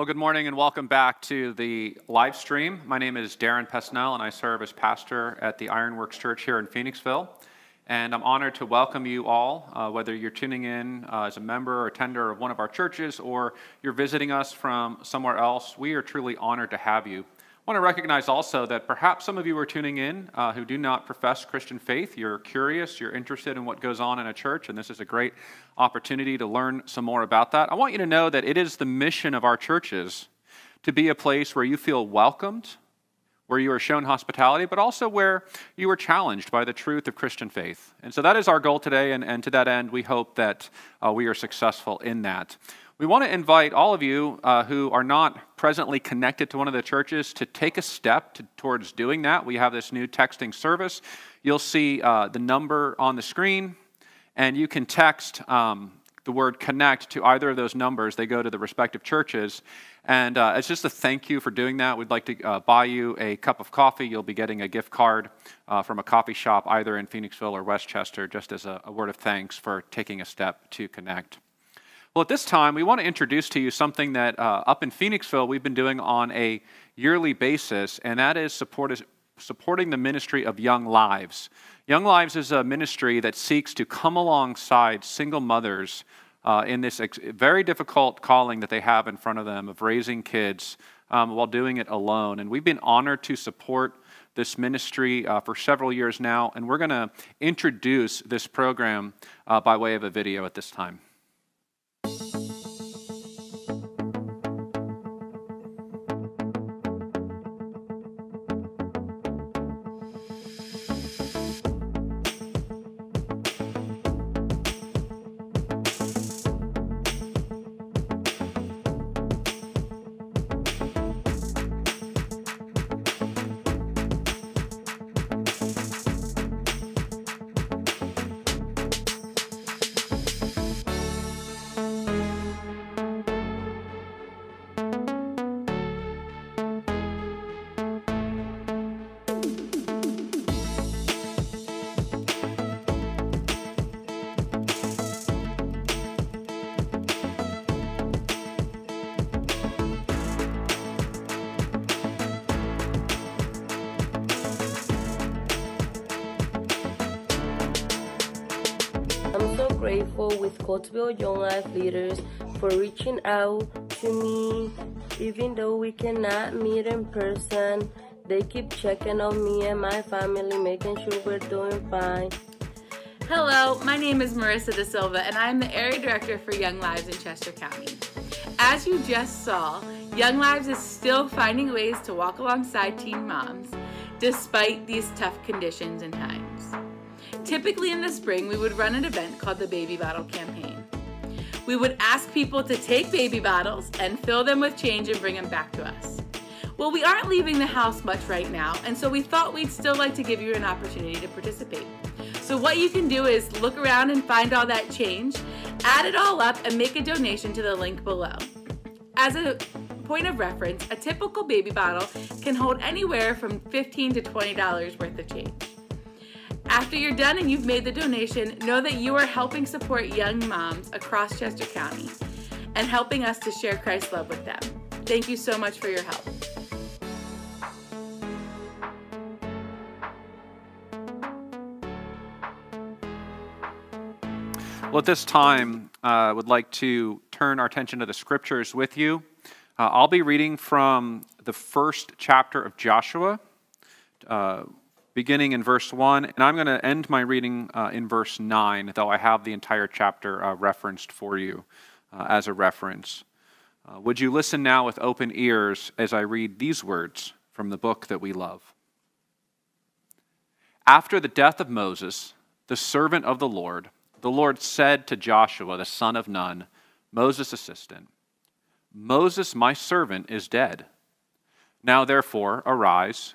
Well, good morning and welcome back to the live stream. My name is Darin Pesnell and I serve as pastor at the Ironworks Church here in Phoenixville. And I'm honored to welcome you all, uh, whether you're tuning in uh, as a member or attender of one of our churches or you're visiting us from somewhere else. We are truly honored to have you. I want to recognize also that perhaps some of you are tuning in uh, who do not profess Christian faith. You're curious, you're interested in what goes on in a church, and this is a great opportunity to learn some more about that. I want you to know that it is the mission of our churches to be a place where you feel welcomed, where you are shown hospitality, but also where you are challenged by the truth of Christian faith. And so that is our goal today, and, and to that end, we hope that uh, we are successful in that. We want to invite all of you uh, who are not presently connected to one of the churches to take a step to, towards doing that. We have this new texting service. You'll see uh, the number on the screen, and you can text um, the word connect to either of those numbers. They go to the respective churches. And uh, it's just a thank you for doing that. We'd like to uh, buy you a cup of coffee. You'll be getting a gift card uh, from a coffee shop either in Phoenixville or West Chester, just as a, a word of thanks for taking a step to connect. Well, at this time, we want to introduce to you something that uh, up in Phoenixville we've been doing on a yearly basis, and that is support, supporting the ministry of Young Lives. Young Lives is a ministry that seeks to come alongside single mothers uh, in this ex- very difficult calling that they have in front of them of raising kids um, while doing it alone. And we've been honored to support this ministry uh, for several years now, and we're going to introduce this program uh, by way of a video at this time. With Coatesville Young Life leaders for reaching out to me. Even though we cannot meet in person, they keep checking on me and my family, making sure we're doing fine. Hello, my name is Marissa Da Silva, and I'm the Area Director for Young Lives in Chester County. As you just saw, Young Lives is still finding ways to walk alongside teen moms despite these tough conditions and times. Typically in the spring, we would run an event called the Baby Bottle Campaign. We would ask people to take baby bottles and fill them with change and bring them back to us. Well, we aren't leaving the house much right now, and so we thought we'd still like to give you an opportunity to participate. So, what you can do is look around and find all that change, add it all up, and make a donation to the link below. As a point of reference, a typical baby bottle can hold anywhere from 15 to $20 worth of change. After you're done and you've made the donation, know that you are helping support young moms across Chester County and helping us to share Christ's love with them. Thank you so much for your help. Well, at this time, I uh, would like to turn our attention to the scriptures with you. Uh, I'll be reading from the first chapter of Joshua. Uh, beginning in verse 1, and I'm going to end my reading uh, in verse 9, though I have the entire chapter uh, referenced for you uh, as a reference. Uh, would you listen now with open ears as I read these words from the book that we love? After the death of Moses, the servant of the Lord, the Lord said to Joshua, the son of Nun, Moses' assistant, Moses, my servant, is dead. Now, therefore, arise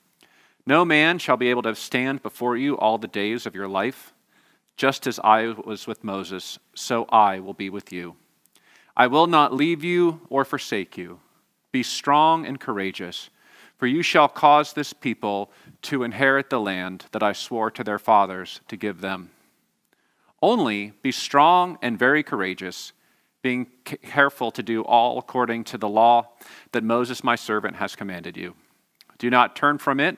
No man shall be able to stand before you all the days of your life. Just as I was with Moses, so I will be with you. I will not leave you or forsake you. Be strong and courageous, for you shall cause this people to inherit the land that I swore to their fathers to give them. Only be strong and very courageous, being careful to do all according to the law that Moses my servant has commanded you. Do not turn from it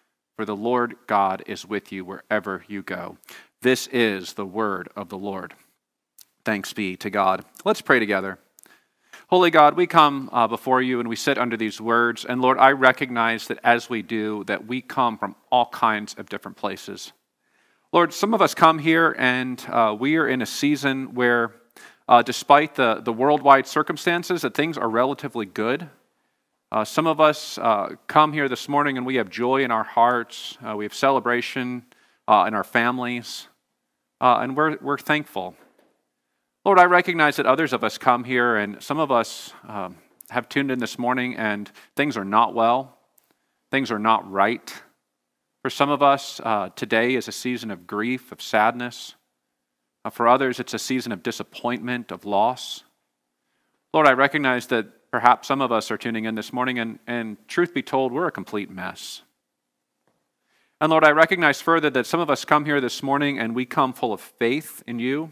for the Lord God is with you wherever you go. This is the word of the Lord. Thanks be to God. Let's pray together. Holy God, we come uh, before you and we sit under these words. And Lord, I recognize that as we do, that we come from all kinds of different places. Lord, some of us come here and uh, we are in a season where, uh, despite the, the worldwide circumstances, that things are relatively good. Uh, some of us uh, come here this morning and we have joy in our hearts, uh, we have celebration in our families, and we're, we're thankful. Lord, I recognize that others of us come here, and some of us um, have tuned in this morning, and things are not well. Things are not right. For some of us, uh, today is a season of grief, of sadness. Uh, for others, it's a season of disappointment, of loss. Lord, I recognize that perhaps some of us are tuning in this morning, and, and truth be told, we're a complete mess. And Lord, I recognize further that some of us come here this morning and we come full of faith in you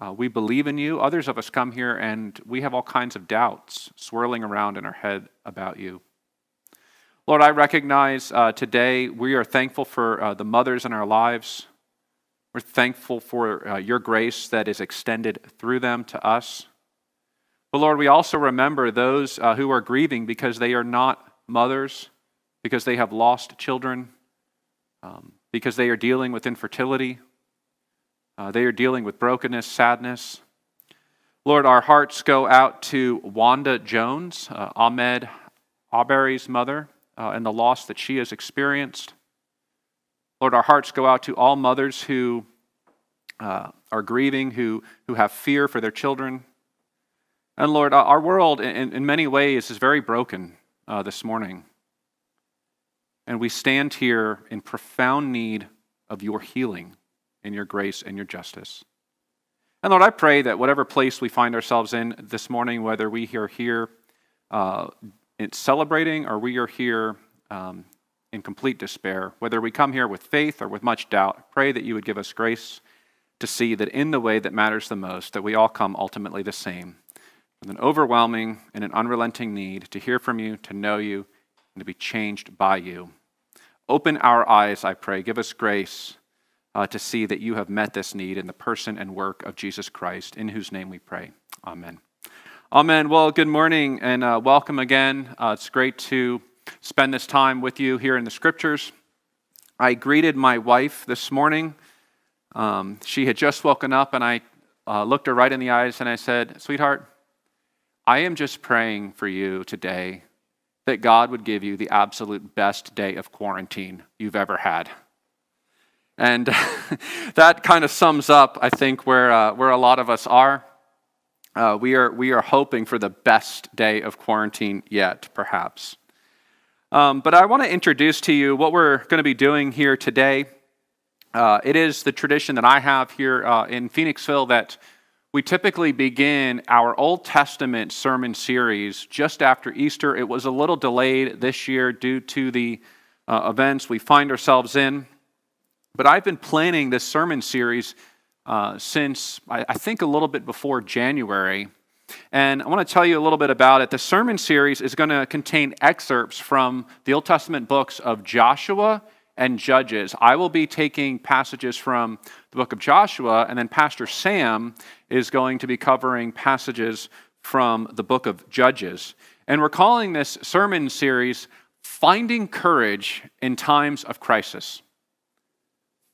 uh, we believe in you. Others of us come here and we have all kinds of doubts swirling around in our head about you. Lord, I recognize uh, today we are thankful for uh, the mothers in our lives. We're thankful for uh, your grace that is extended through them to us. But Lord, we also remember those uh, who are grieving because they are not mothers, because they have lost children, um, because they are dealing with infertility uh, they are dealing with brokenness, sadness. Lord, our hearts go out to Wanda Jones, uh, Ahmaud Arbery's mother, uh, and the loss that she has experienced. Lord, our hearts go out to all mothers who uh, are grieving, who, who have fear for their children. And Lord, our world in, in many ways is very broken uh, this morning. And we stand here in profound need of your healing and your grace and your justice. And Lord, I pray that whatever place we find ourselves in this morning, whether we are here uh, celebrating or we are here um, in complete despair, whether we come here with faith or with much doubt, pray that you would give us grace to see that in the way that matters the most, that we all come ultimately the same, with an overwhelming and an unrelenting need to hear from you, to know you, and to be changed by you. Open our eyes, I pray. Give us grace uh, to see that you have met this need in the person and work of Jesus Christ, in whose name we pray. Amen. Amen. Well, good morning and uh, welcome again. Uh, it's great to spend this time with you here in the scriptures. I greeted my wife this morning. Um, she had just woken up, and I uh, looked her right in the eyes and I said, Sweetheart, I am just praying for you today that God would give you the absolute best day of quarantine you've ever had. And that kind of sums up, I think, where, uh, where a lot of us are. Uh, we, are. We are hoping for the best day of quarantine yet, perhaps. Um, but I want to introduce to you what we're going to be doing here today. Uh, it is the tradition that I have here uh, in Phoenixville that we typically begin our Old Testament sermon series just after Easter. It was a little delayed this year due to the uh, events we find ourselves in. But I've been planning this sermon series uh, since I, I think a little bit before January. And I want to tell you a little bit about it. The sermon series is going to contain excerpts from the Old Testament books of Joshua and Judges. I will be taking passages from the book of Joshua, and then Pastor Sam is going to be covering passages from the book of Judges. And we're calling this sermon series Finding Courage in Times of Crisis.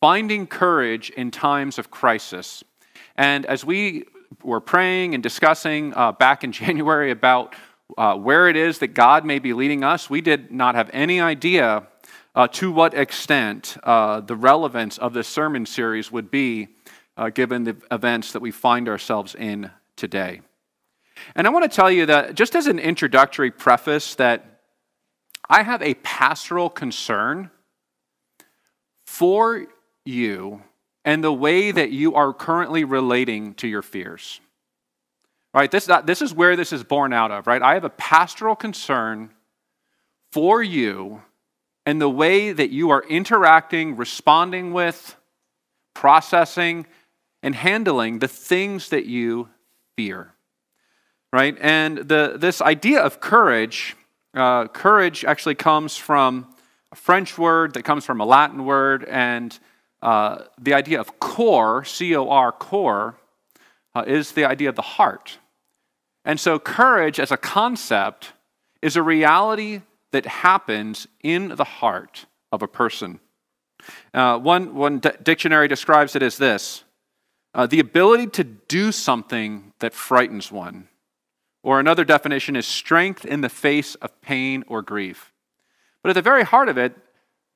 Finding Courage in Times of Crisis. And as we were praying and discussing uh, back in January about uh, where it is that God may be leading us, we did not have any idea uh, to what extent uh, the relevance of this sermon series would be uh, given the events that we find ourselves in today. And I want to tell you that, just as an introductory preface, that I have a pastoral concern for you and the way that you are currently relating to your fears. Right? This, this is where this is born out of, right? I have a pastoral concern for you and the way that you are interacting, responding with, processing, and handling the things that you fear. Right? And the, this idea of courage, uh, courage actually comes from a French word that comes from a Latin word, and uh, the idea of core, C O R, core, uh, is the idea of the heart. And so, courage as a concept is a reality that happens in the heart of a person. Uh, one one d- dictionary describes it as this uh, the ability to do something that frightens one. Or another definition is strength in the face of pain or grief. But at the very heart of it,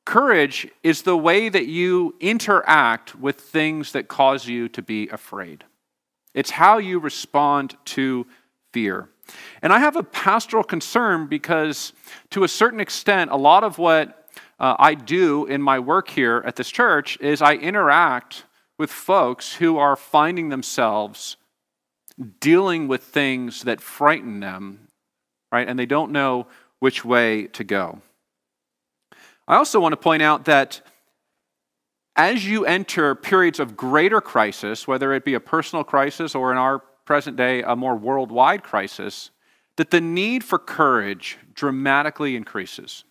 courage is the way that you interact with things that cause you to be afraid. It's how you respond to fear. And I have a pastoral concern because, to a certain extent, a lot of what uh, I do in my work here at this church is I interact with folks who are finding themselves dealing with things that frighten them, right? And they don't know which way to go. I also want to point out that as you enter periods of greater crisis, whether it be a personal crisis or in our present day a more worldwide crisis, that the need for courage dramatically increases.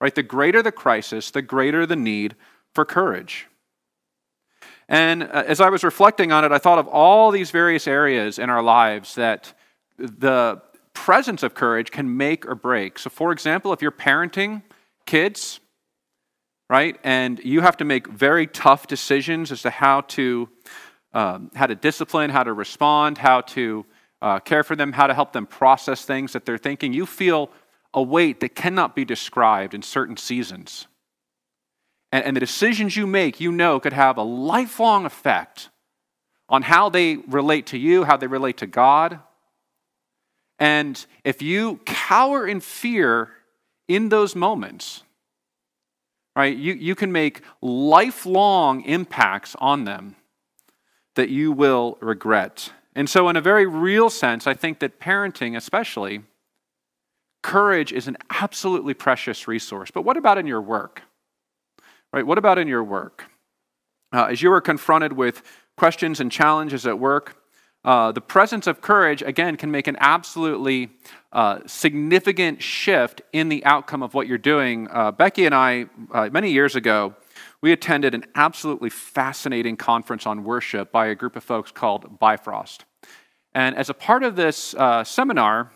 Right? The greater the crisis, the greater the need for courage. And uh, as I was reflecting on it, I thought of all these various areas in our lives that the presence of courage can make or break. So, for example, if you're parenting kids, right, and you have to make very tough decisions as to how to um, how to discipline, how to respond, how to uh, care for them, how to help them process things that they're thinking. You feel a weight that cannot be described in certain seasons. And, and the decisions you make, you know, could have a lifelong effect on how they relate to you, how they relate to God. And if you cower in fear in those moments, right, you, you can make lifelong impacts on them that you will regret. And so, in a very real sense, I think that parenting, especially, courage is an absolutely precious resource. But what about in your work? Right? What about in your work? Uh, as you are confronted with questions and challenges at work, uh, the presence of courage, again, can make an absolutely uh, significant shift in the outcome of what you're doing. Uh, Becky and I, uh, many years ago, we attended an absolutely fascinating conference on worship by a group of folks called Bifrost. And as a part of this uh, seminar,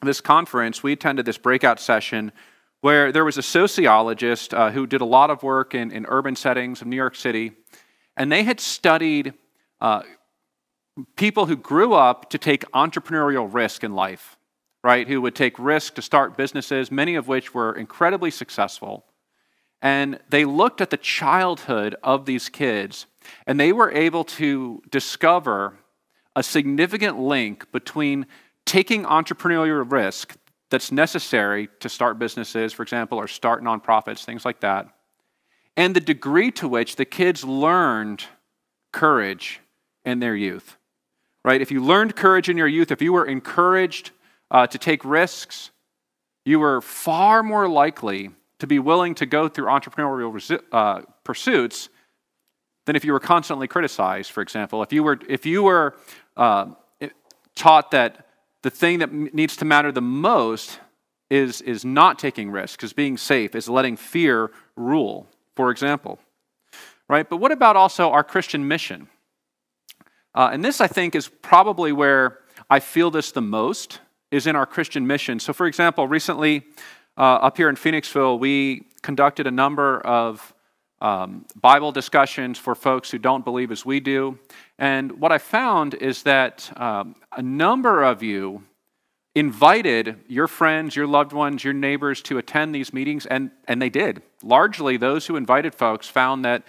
this conference, we attended this breakout session where there was a sociologist uh, who did a lot of work in, in urban settings of New York City, and they had studied uh, people who grew up to take entrepreneurial risk in life, right? Who would take risk to start businesses, many of which were incredibly successful. And they looked at the childhood of these kids, and they were able to discover a significant link between taking entrepreneurial risk that's necessary to start businesses, for example, or start nonprofits, things like that, and the degree to which the kids learned courage in their youth. Right? If you learned courage in your youth, if you were encouraged uh, to take risks, you were far more likely to be willing to go through entrepreneurial uh, pursuits than if you were constantly criticized, for example. If you were, if you were uh, taught that the thing that needs to matter the most is, is not taking risks, is being safe, is letting fear rule, for example. Right? But what about also our Christian mission? Uh, and this, I think, is probably where I feel this the most is in our Christian mission. So, for example, recently up here in Phoenixville, we conducted a number of um, Bible discussions for folks who don't believe as we do. And what I found is that um, a number of you invited your friends, your loved ones, your neighbors to attend these meetings, and, and they did. Largely, those who invited folks found that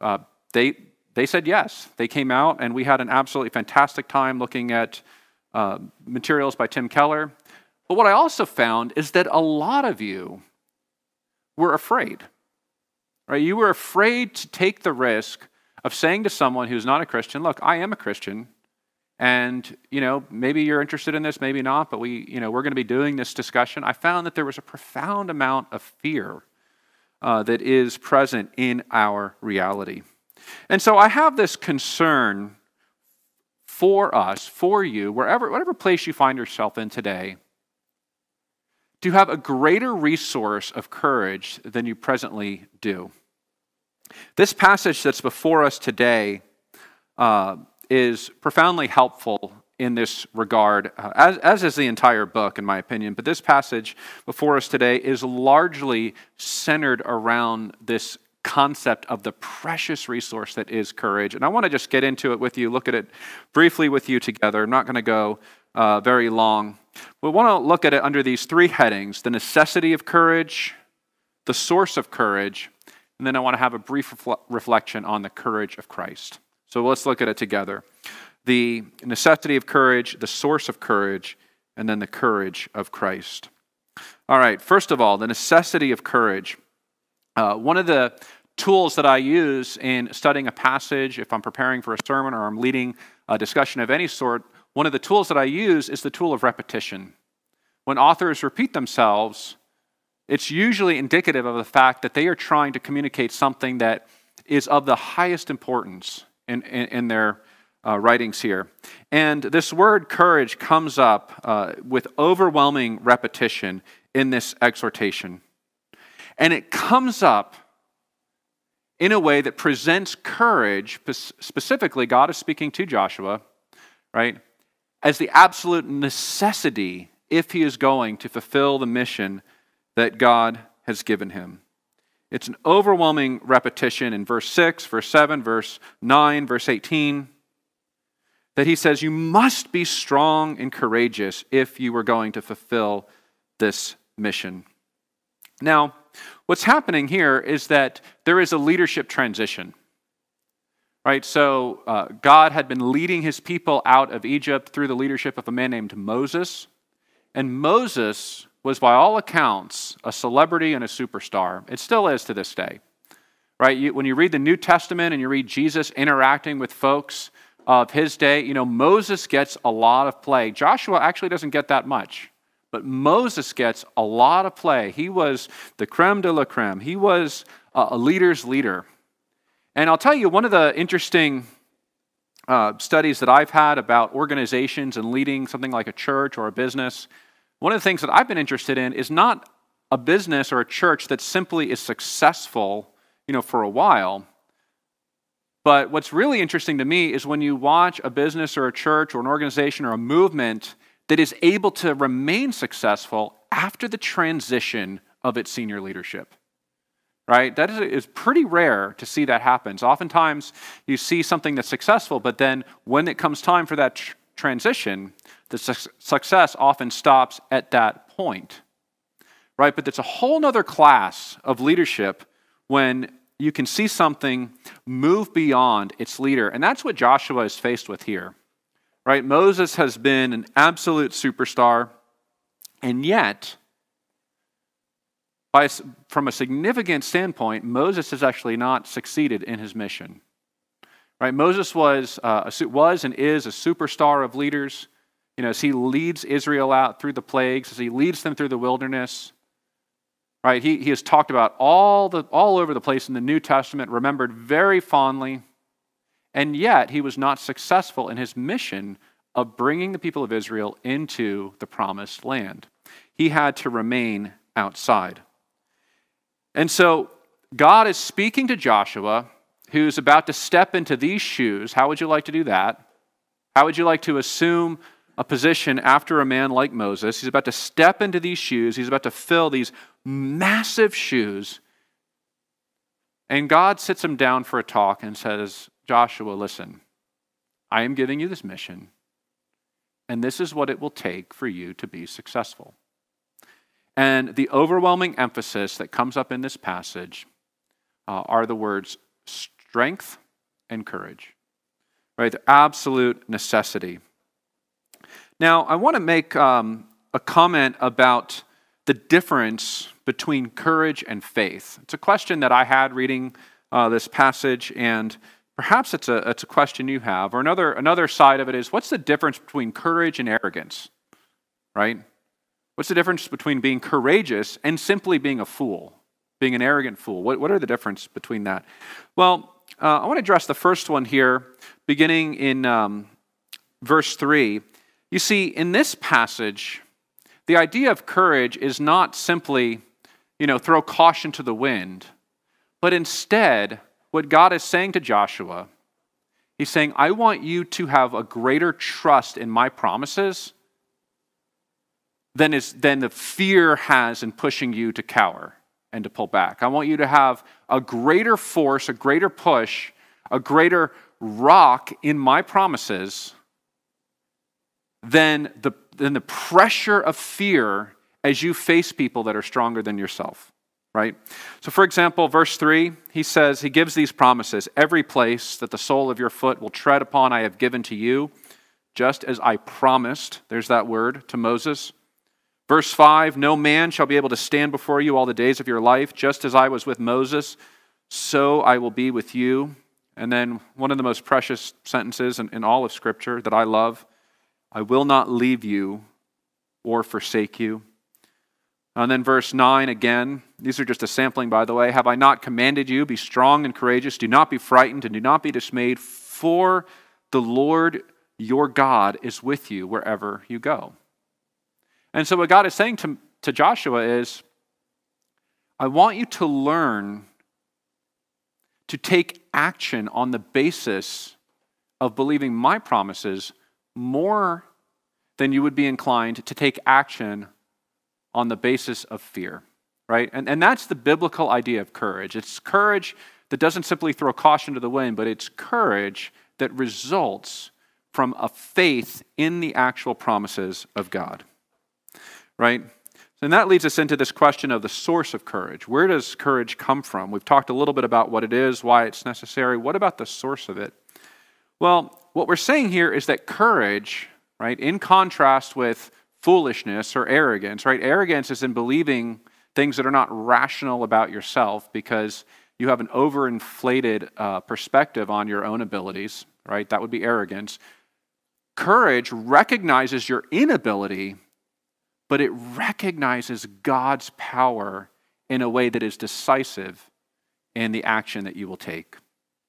uh, they, they said yes. They came out, and we had an absolutely fantastic time looking at uh, materials by Tim Keller. But what I also found is that a lot of you were afraid. Right? You were afraid to take the risk of saying to someone who's not a Christian, "Look, I am a Christian." And, you know, maybe you're interested in this, maybe not, but we, you know, we're going to be doing this discussion. I found that there was a profound amount of fear uh, that is present in our reality. And so I have this concern for us, for you, wherever, whatever place you find yourself in today, to have a greater resource of courage than you presently do. This passage that's before us today uh, is profoundly helpful in this regard, uh, as, as is the entire book, in my opinion. But this passage before us today is largely centered around this concept of the precious resource that is courage. And I want to just get into it with you, look at it briefly with you together. I'm not going to go uh, very long. We want to look at it under these three headings the necessity of courage, the source of courage, and then I want to have a brief refle- reflection on the courage of Christ. So let's look at it together the necessity of courage, the source of courage, and then the courage of Christ. All right, first of all, the necessity of courage. Uh, one of the tools that I use in studying a passage, if I'm preparing for a sermon or I'm leading a discussion of any sort, one of the tools that I use is the tool of repetition. When authors repeat themselves, it's usually indicative of the fact that they are trying to communicate something that is of the highest importance in, in, in their uh, writings here. And this word courage comes up uh, with overwhelming repetition in this exhortation. And it comes up in a way that presents courage, specifically, God is speaking to Joshua, right, as the absolute necessity if he is going to fulfill the mission that God has given him. It's an overwhelming repetition in verse 6, verse 7, verse 9, verse 18 that he says you must be strong and courageous if you are going to fulfill this mission. Now, what's happening here is that there is a leadership transition. Right? So, uh, God had been leading his people out of Egypt through the leadership of a man named Moses. And Moses was, by all accounts, a celebrity and a superstar. It still is to this day. Right? You, when you read the New Testament and you read Jesus interacting with folks, of his day, you know, Moses gets a lot of play. Joshua actually doesn't get that much, but Moses gets a lot of play. He was the creme de la creme, he was a leader's leader. And I'll tell you, one of the interesting uh, studies that I've had about organizations and leading something like a church or a business, one of the things that I've been interested in is not a business or a church that simply is successful, you know, for a while but what's really interesting to me is when you watch a business or a church or an organization or a movement that is able to remain successful after the transition of its senior leadership. Right? That is, is pretty rare to see that happens. Oftentimes, you see something that's successful, but then when it comes time for that tr- transition, the su- success often stops at that point. Right? But it's a whole other class of leadership when you can see something move beyond its leader. And that's what Joshua is faced with here. Right? Moses has been an absolute superstar, and yet, by, from a significant standpoint, Moses has actually not succeeded in his mission. Right? Moses was, uh, a, was and is a superstar of leaders. You know, as he leads Israel out through the plagues, as he leads them through the wilderness, Right? He, he is talked about all, the, all over the place in the New Testament, remembered very fondly, and yet he was not successful in his mission of bringing the people of Israel into the promised land. He had to remain outside. And so God is speaking to Joshua, who's about to step into these shoes. How would you like to do that? How would you like to assume a position after a man like Moses. He's about to step into these shoes, he's about to fill these massive shoes. And God sits him down for a talk and says, Joshua, listen, I am giving you this mission, and this is what it will take for you to be successful. And the overwhelming emphasis that comes up in this passage uh, are the words strength and courage, right? The absolute necessity. Now, I want to make um, a comment about the difference between courage and faith. It's a question that I had reading uh, this passage, and perhaps it's a, it's a question you have. Or another, another side of it is what's the difference between courage and arrogance, right? What's the difference between being courageous and simply being a fool, being an arrogant fool? What, what are the difference between that? Well, uh, I want to address the first one here, beginning in um, verse 3. You see, in this passage, the idea of courage is not simply, you know, throw caution to the wind, but instead, what God is saying to Joshua, He's saying, I want you to have a greater trust in my promises than, is, than the fear has in pushing you to cower and to pull back. I want you to have a greater force, a greater push, a greater rock in my promises than the, than the pressure of fear as you face people that are stronger than yourself. Right? So, for example, verse 3, he says, He gives these promises Every place that the sole of your foot will tread upon, I have given to you, just as I promised. There's that word to Moses. Verse 5 No man shall be able to stand before you all the days of your life, just as I was with Moses, so I will be with you. And then one of the most precious sentences in, in all of Scripture that I love I will not leave you or forsake you. And then verse 9 again, these are just a sampling, by the way. Have I not commanded you? Be strong and courageous. Do not be frightened and do not be dismayed, for the Lord your God is with you wherever you go. And so, what God is saying to, to Joshua is, I want you to learn to take action on the basis of believing my promises more than you would be inclined to take action on the basis of fear, right? And, and that's the biblical idea of courage. It's courage that doesn't simply throw caution to the wind, but it's courage that results from a faith in the actual promises of God right? And that leads us into this question of the source of courage. Where does courage come from? We've talked a little bit about what it is, why it's necessary. What about the source of it? Well, what we're saying here is that courage, right, in contrast with foolishness or arrogance, right? Arrogance is in believing things that are not rational about yourself because you have an overinflated uh, perspective on your own abilities, right? That would be arrogance. Courage recognizes your inability but it recognizes God's power in a way that is decisive in the action that you will take.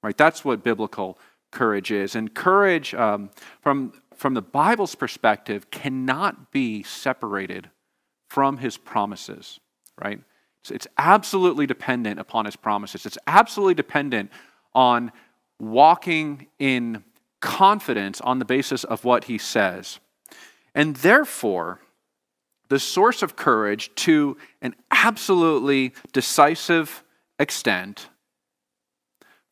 Right? That's what biblical courage is. And courage, um, from, from the Bible's perspective, cannot be separated from his promises. Right? It's absolutely dependent upon his promises. It's absolutely dependent on walking in confidence on the basis of what he says. And therefore, the source of courage to an absolutely decisive extent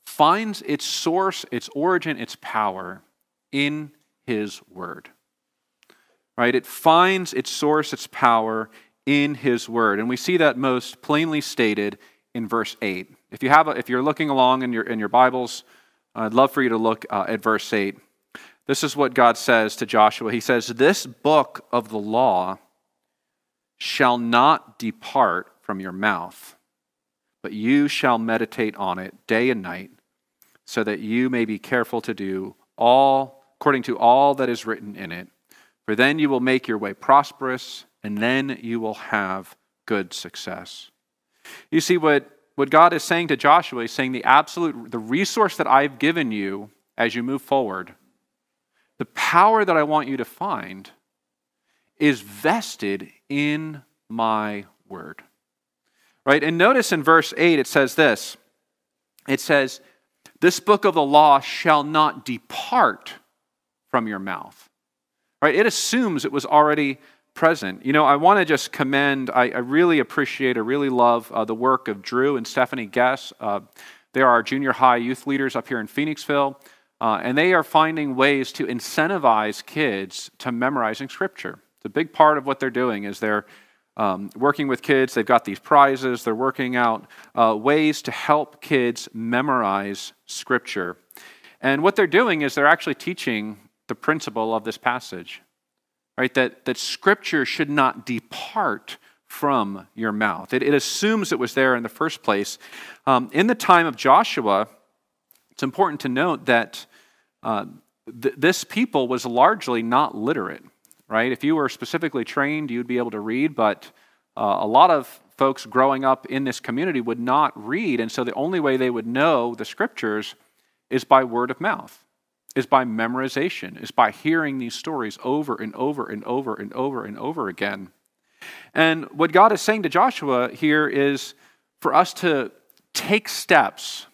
finds its source, its origin, its power in His Word. Right? It finds its source, its power in His Word. And we see that most plainly stated in verse 8. If, you have a, if you're looking along in your, in your Bibles, I'd love for you to look uh, at verse 8. This is what God says to Joshua. He says, This book of the law shall not depart from your mouth, but you shall meditate on it day and night, so that you may be careful to do all according to all that is written in it. For then you will make your way prosperous, and then you will have good success. You see what, what God is saying to Joshua, He's saying the absolute the resource that I've given you as you move forward, the power that I want you to find is vested in my word. Right? And notice in verse 8 it says this it says, This book of the law shall not depart from your mouth. right? It assumes it was already present. You know, I want to just commend, I, I, really appreciate, I really love uh, the work of Drew and Stephanie Guess. Uh, they are our junior high youth leaders up here in Phoenixville, uh, and they are finding ways to incentivize kids to memorizing Scripture. It's a big part of what they're doing is they're um, working with kids. They've got these prizes. They're working out uh, ways to help kids memorize Scripture. And what they're doing is they're actually teaching the principle of this passage right? That, that scripture should not depart from your mouth. It, it assumes it was there in the first place. Um, in the time of Joshua, it's important to note that uh, th- this people was largely not literate, right? If you were specifically trained, you'd be able to read, but uh, a lot of folks growing up in this community would not read, and so the only way they would know the scriptures is by word of mouth is by memorization, is by hearing these stories over and over and over and over and over again. And what God is saying to Joshua here is for us to take steps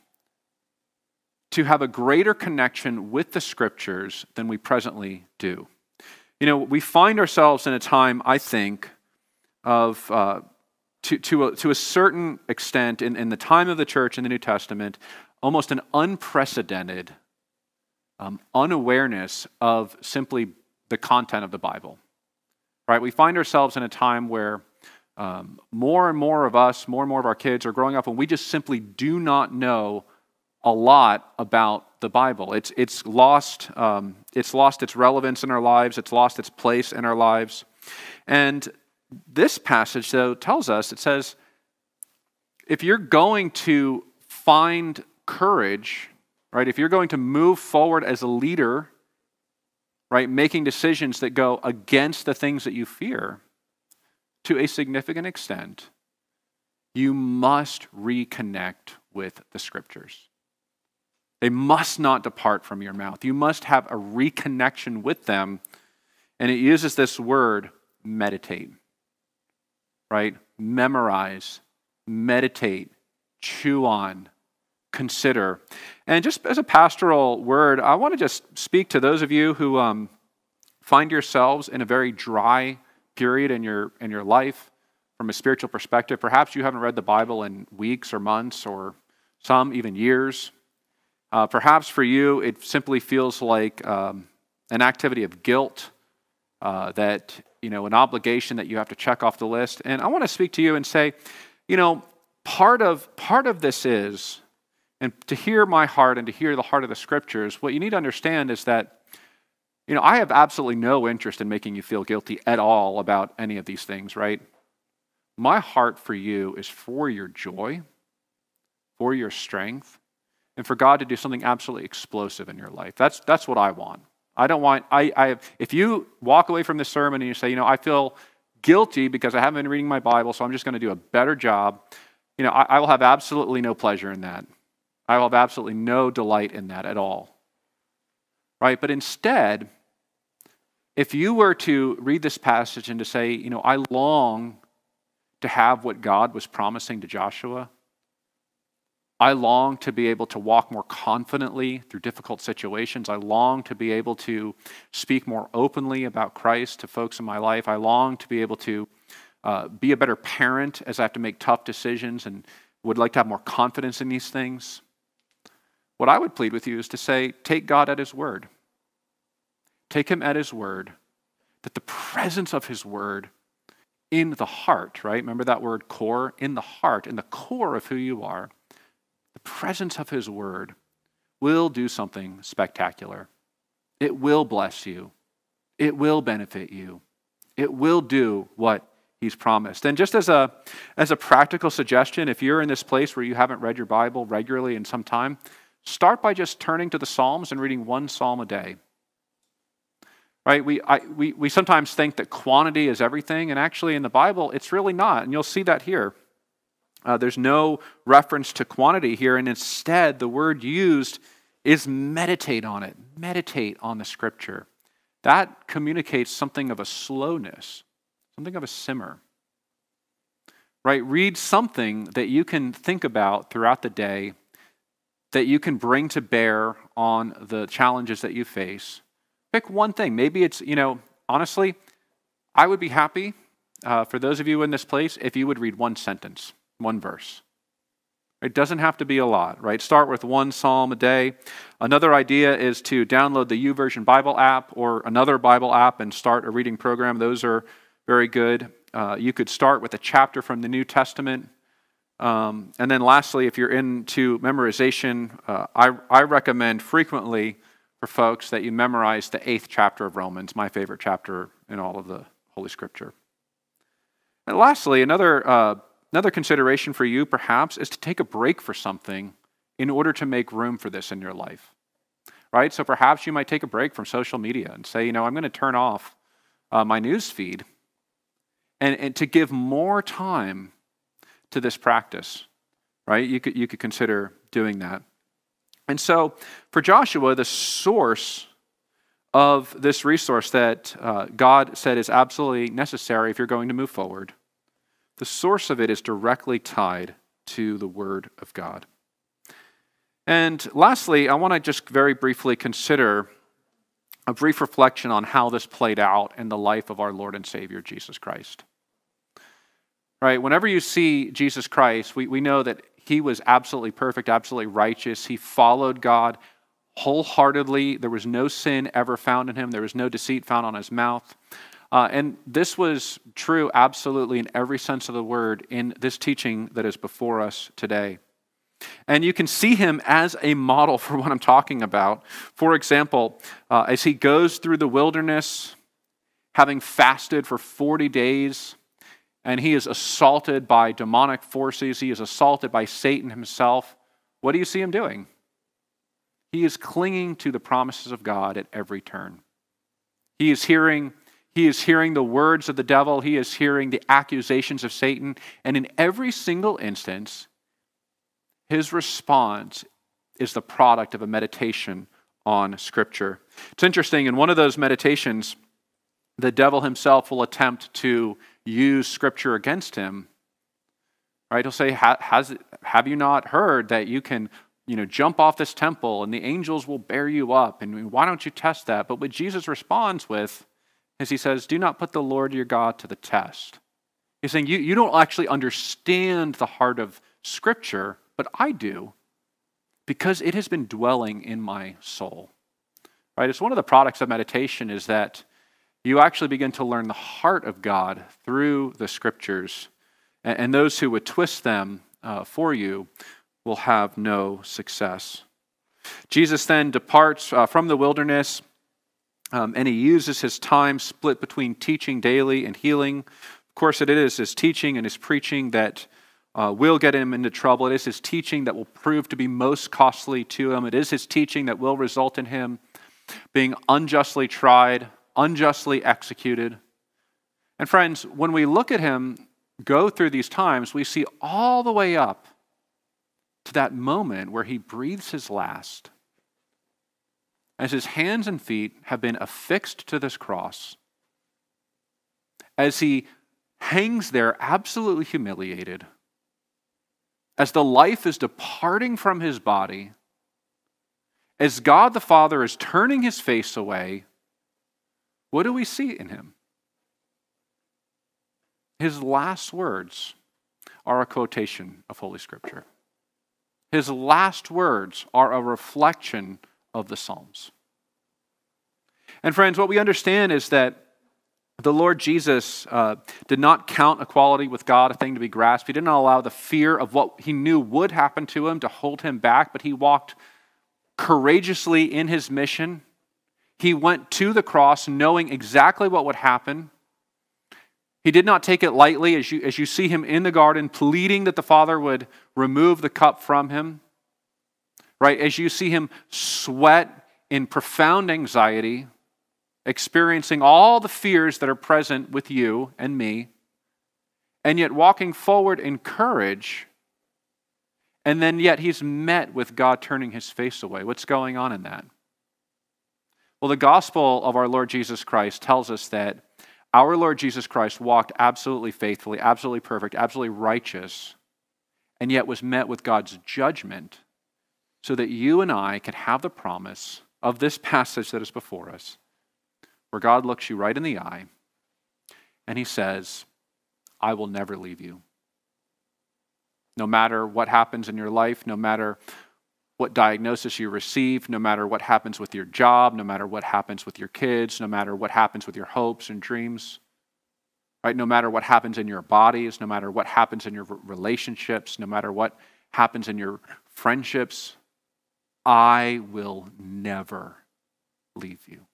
to have a greater connection with the scriptures than we presently do. You know, we find ourselves in a time, I think, of, uh, to, to, a, to a certain extent, in, in the time of the church in the New Testament, almost an unprecedented um, unawareness of simply the content of the Bible. Right? We find ourselves in a time where um, more and more of us, more and more of our kids are growing up and we just simply do not know a lot about the Bible. It's, it's, lost, um, it's lost its relevance in our lives, it's lost its place in our lives. And this passage, though, tells us it says, if you're going to find courage right? If you're going to move forward as a leader, right, making decisions that go against the things that you fear, to a significant extent, you must reconnect with the scriptures. They must not depart from your mouth. You must have a reconnection with them. And it uses this word, meditate, right? Memorize, meditate, chew on, consider. And just as a pastoral word, I want to just speak to those of you who um, find yourselves in a very dry period in your, in your life from a spiritual perspective. Perhaps you haven't read the Bible in weeks or months or some even years. Uh, perhaps for you, it simply feels like um, an activity of guilt, uh, that, you know, an obligation that you have to check off the list. And I want to speak to you and say, you know, part of, part of this is and to hear my heart and to hear the heart of the scriptures, what you need to understand is that, you know, I have absolutely no interest in making you feel guilty at all about any of these things, right? My heart for you is for your joy, for your strength, and for God to do something absolutely explosive in your life. That's, that's what I want. I don't want, I, I, if you walk away from this sermon and you say, you know, I feel guilty because I haven't been reading my Bible, so I'm just going to do a better job, you know, I, I will have absolutely no pleasure in that. I will have absolutely no delight in that at all. Right? But instead, if you were to read this passage and to say, you know, I long to have what God was promising to Joshua, I long to be able to walk more confidently through difficult situations. I long to be able to speak more openly about Christ to folks in my life. I long to be able to uh, be a better parent as I have to make tough decisions and would like to have more confidence in these things. What I would plead with you is to say, take God at His word. Take Him at His word, that the presence of His word in the heart, right? Remember that word core? In the heart, in the core of who you are, the presence of His word will do something spectacular. It will bless you, it will benefit you, it will do what he's promised. And just as a, as a practical suggestion, if you're in this place where you haven't read your Bible regularly in some time, Start by just turning to the Psalms and reading one psalm a day. Right? We, I, we, we sometimes think that quantity is everything, and actually in the Bible, it's really not. And you'll see that here. Uh, there's no reference to quantity here, and instead, the word used is meditate on it. Meditate on the scripture. That communicates something of a slowness, something of a simmer. Right? Read something that you can think about throughout the day that you can bring to bear on the challenges that you face. Pick one thing. Maybe it's, you know, honestly, I would be happy uh, for those of you in this place if you would read one sentence, one verse. It doesn't have to be a lot, right? Start with one psalm a day. Another idea is to download the YouVersion Bible app or another Bible app and start a reading program. Those are very good. Uh, you could start with a chapter from the New Testament. Um, and then, lastly, if you're into memorization, uh, I, I recommend frequently for folks that you memorize the eighth chapter of Romans, my favorite chapter in all of the Holy Scripture. And lastly, another uh, Another consideration for you, perhaps, is to take a break for something in order to make room for this in your life. Right? So perhaps you might take a break from social media and say, you know, I'm going to turn off uh, my news feed and, and to give more time to this practice. Right? You could, you could consider doing that. And so for Joshua, the source of this resource that uh, God said is absolutely necessary if you're going to move forward the source of it is directly tied to the Word of God. And lastly, I want to just very briefly consider a brief reflection on how this played out in the life of our Lord and Savior, Jesus Christ. Right? Whenever you see Jesus Christ, we, we know that he was absolutely perfect, absolutely righteous. He followed God wholeheartedly. There was no sin ever found in him, there was no deceit found on his mouth. Uh, and this was true absolutely in every sense of the word in this teaching that is before us today. And you can see him as a model for what I'm talking about. For example, uh, as he goes through the wilderness, having fasted for 40 days, and he is assaulted by demonic forces, he is assaulted by Satan himself. What do you see him doing? He is clinging to the promises of God at every turn. He is hearing he is hearing the words of the devil, he is hearing the accusations of Satan, and in every single instance, his response is the product of a meditation on Scripture. It's interesting, in one of those meditations, the devil himself will attempt to use Scripture against him. Right? He'll say, Has, Have you not heard that you can you know, jump off this temple and the angels will bear you up? And why don't you test that? But what Jesus responds with is he says, Do not put the Lord your God to the test. He's saying, You, you don't actually understand the heart of Scripture, but I do, because it has been dwelling in my soul. Right? It's one of the products of meditation is that you actually begin to learn the heart of God through the Scriptures, and, those who would twist them uh, for you will have no success. Jesus then departs uh, from the wilderness um, and he uses his time split between teaching daily and healing. Of course, it is his teaching and his preaching that uh, will get him into trouble. It is his teaching that will prove to be most costly to him. It is his teaching that will result in him being unjustly tried, unjustly executed. And friends, when we look at him go through these times, we see all the way up to that moment where he breathes his last as his hands and feet have been affixed to this cross, as he hangs there absolutely humiliated, as the life is departing from his body, as God the Father is turning his face away, what do we see in him? His last words are a quotation of Holy Scripture. His last words are a reflection of the Psalms. And friends, what we understand is that the Lord Jesus uh, did not count equality with God a thing to be grasped. He did not allow the fear of what he knew would happen to him to hold him back, but he walked courageously in his mission. He went to the cross knowing exactly what would happen. He did not take it lightly as you, as you see him in the garden pleading that the Father would remove the cup from him right? As you see him sweat in profound anxiety, experiencing all the fears that are present with you and me, and yet walking forward in courage, and then yet he's met with God turning his face away. What's going on in that? Well, the gospel of our Lord Jesus Christ tells us that our Lord Jesus Christ walked absolutely faithfully, absolutely perfect, absolutely righteous, and yet was met with God's judgment so that you and I can have the promise of this passage that is before us where God looks you right in the eye and he says, I will never leave you. No matter what happens in your life, no matter what diagnosis you receive, no matter what happens with your job, no matter what happens with your kids, no matter what happens with your hopes and dreams, right? No matter what happens in your bodies, no matter what happens in your relationships, no matter what happens in your friendships, I will never leave you.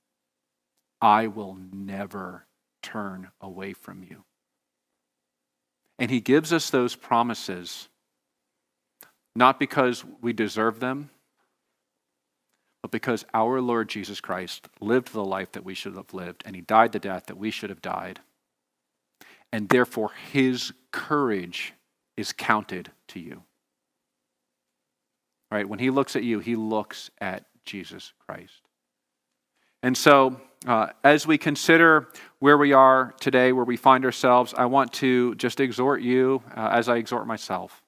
I will never turn away from you. And he gives us those promises not because we deserve them, but because our Lord Jesus Christ lived the life that we should have lived, and he died the death that we should have died. And therefore, his courage is counted to you. Right? When he looks at you, he looks at Jesus Christ. And so, uh, as we consider where we are today, where we find ourselves, I want to just exhort you, uh, as I exhort myself,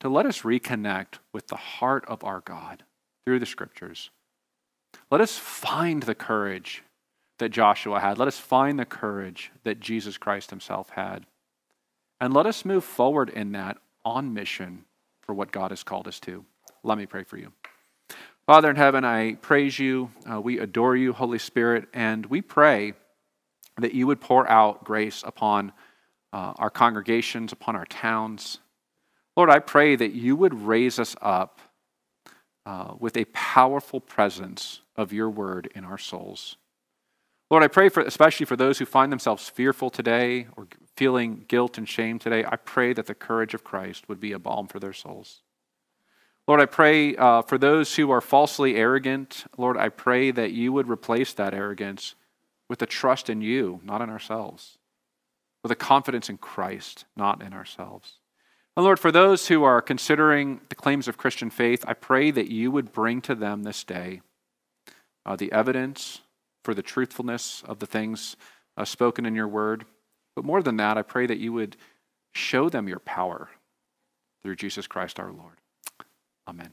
to let us reconnect with the heart of our God through the scriptures. Let us find the courage that Joshua had. Let us find the courage that Jesus Christ himself had. And let us move forward in that on mission for what God has called us to. Let me pray for you. Father in heaven, I praise you. Uh, we adore you, Holy Spirit, and we pray that you would pour out grace upon uh, our congregations, upon our towns. Lord, I pray that you would raise us up uh, with a powerful presence of your word in our souls. Lord, I pray for especially for those who find themselves fearful today or feeling guilt and shame today. I pray that the courage of Christ would be a balm for their souls. Lord, I pray uh, for those who are falsely arrogant, Lord, I pray that you would replace that arrogance with a trust in you, not in ourselves, with a confidence in Christ, not in ourselves. And Lord, for those who are considering the claims of Christian faith, I pray that you would bring to them this day uh, the evidence for the truthfulness of the things uh, spoken in your word. But more than that, I pray that you would show them your power through Jesus Christ our Lord. Amen.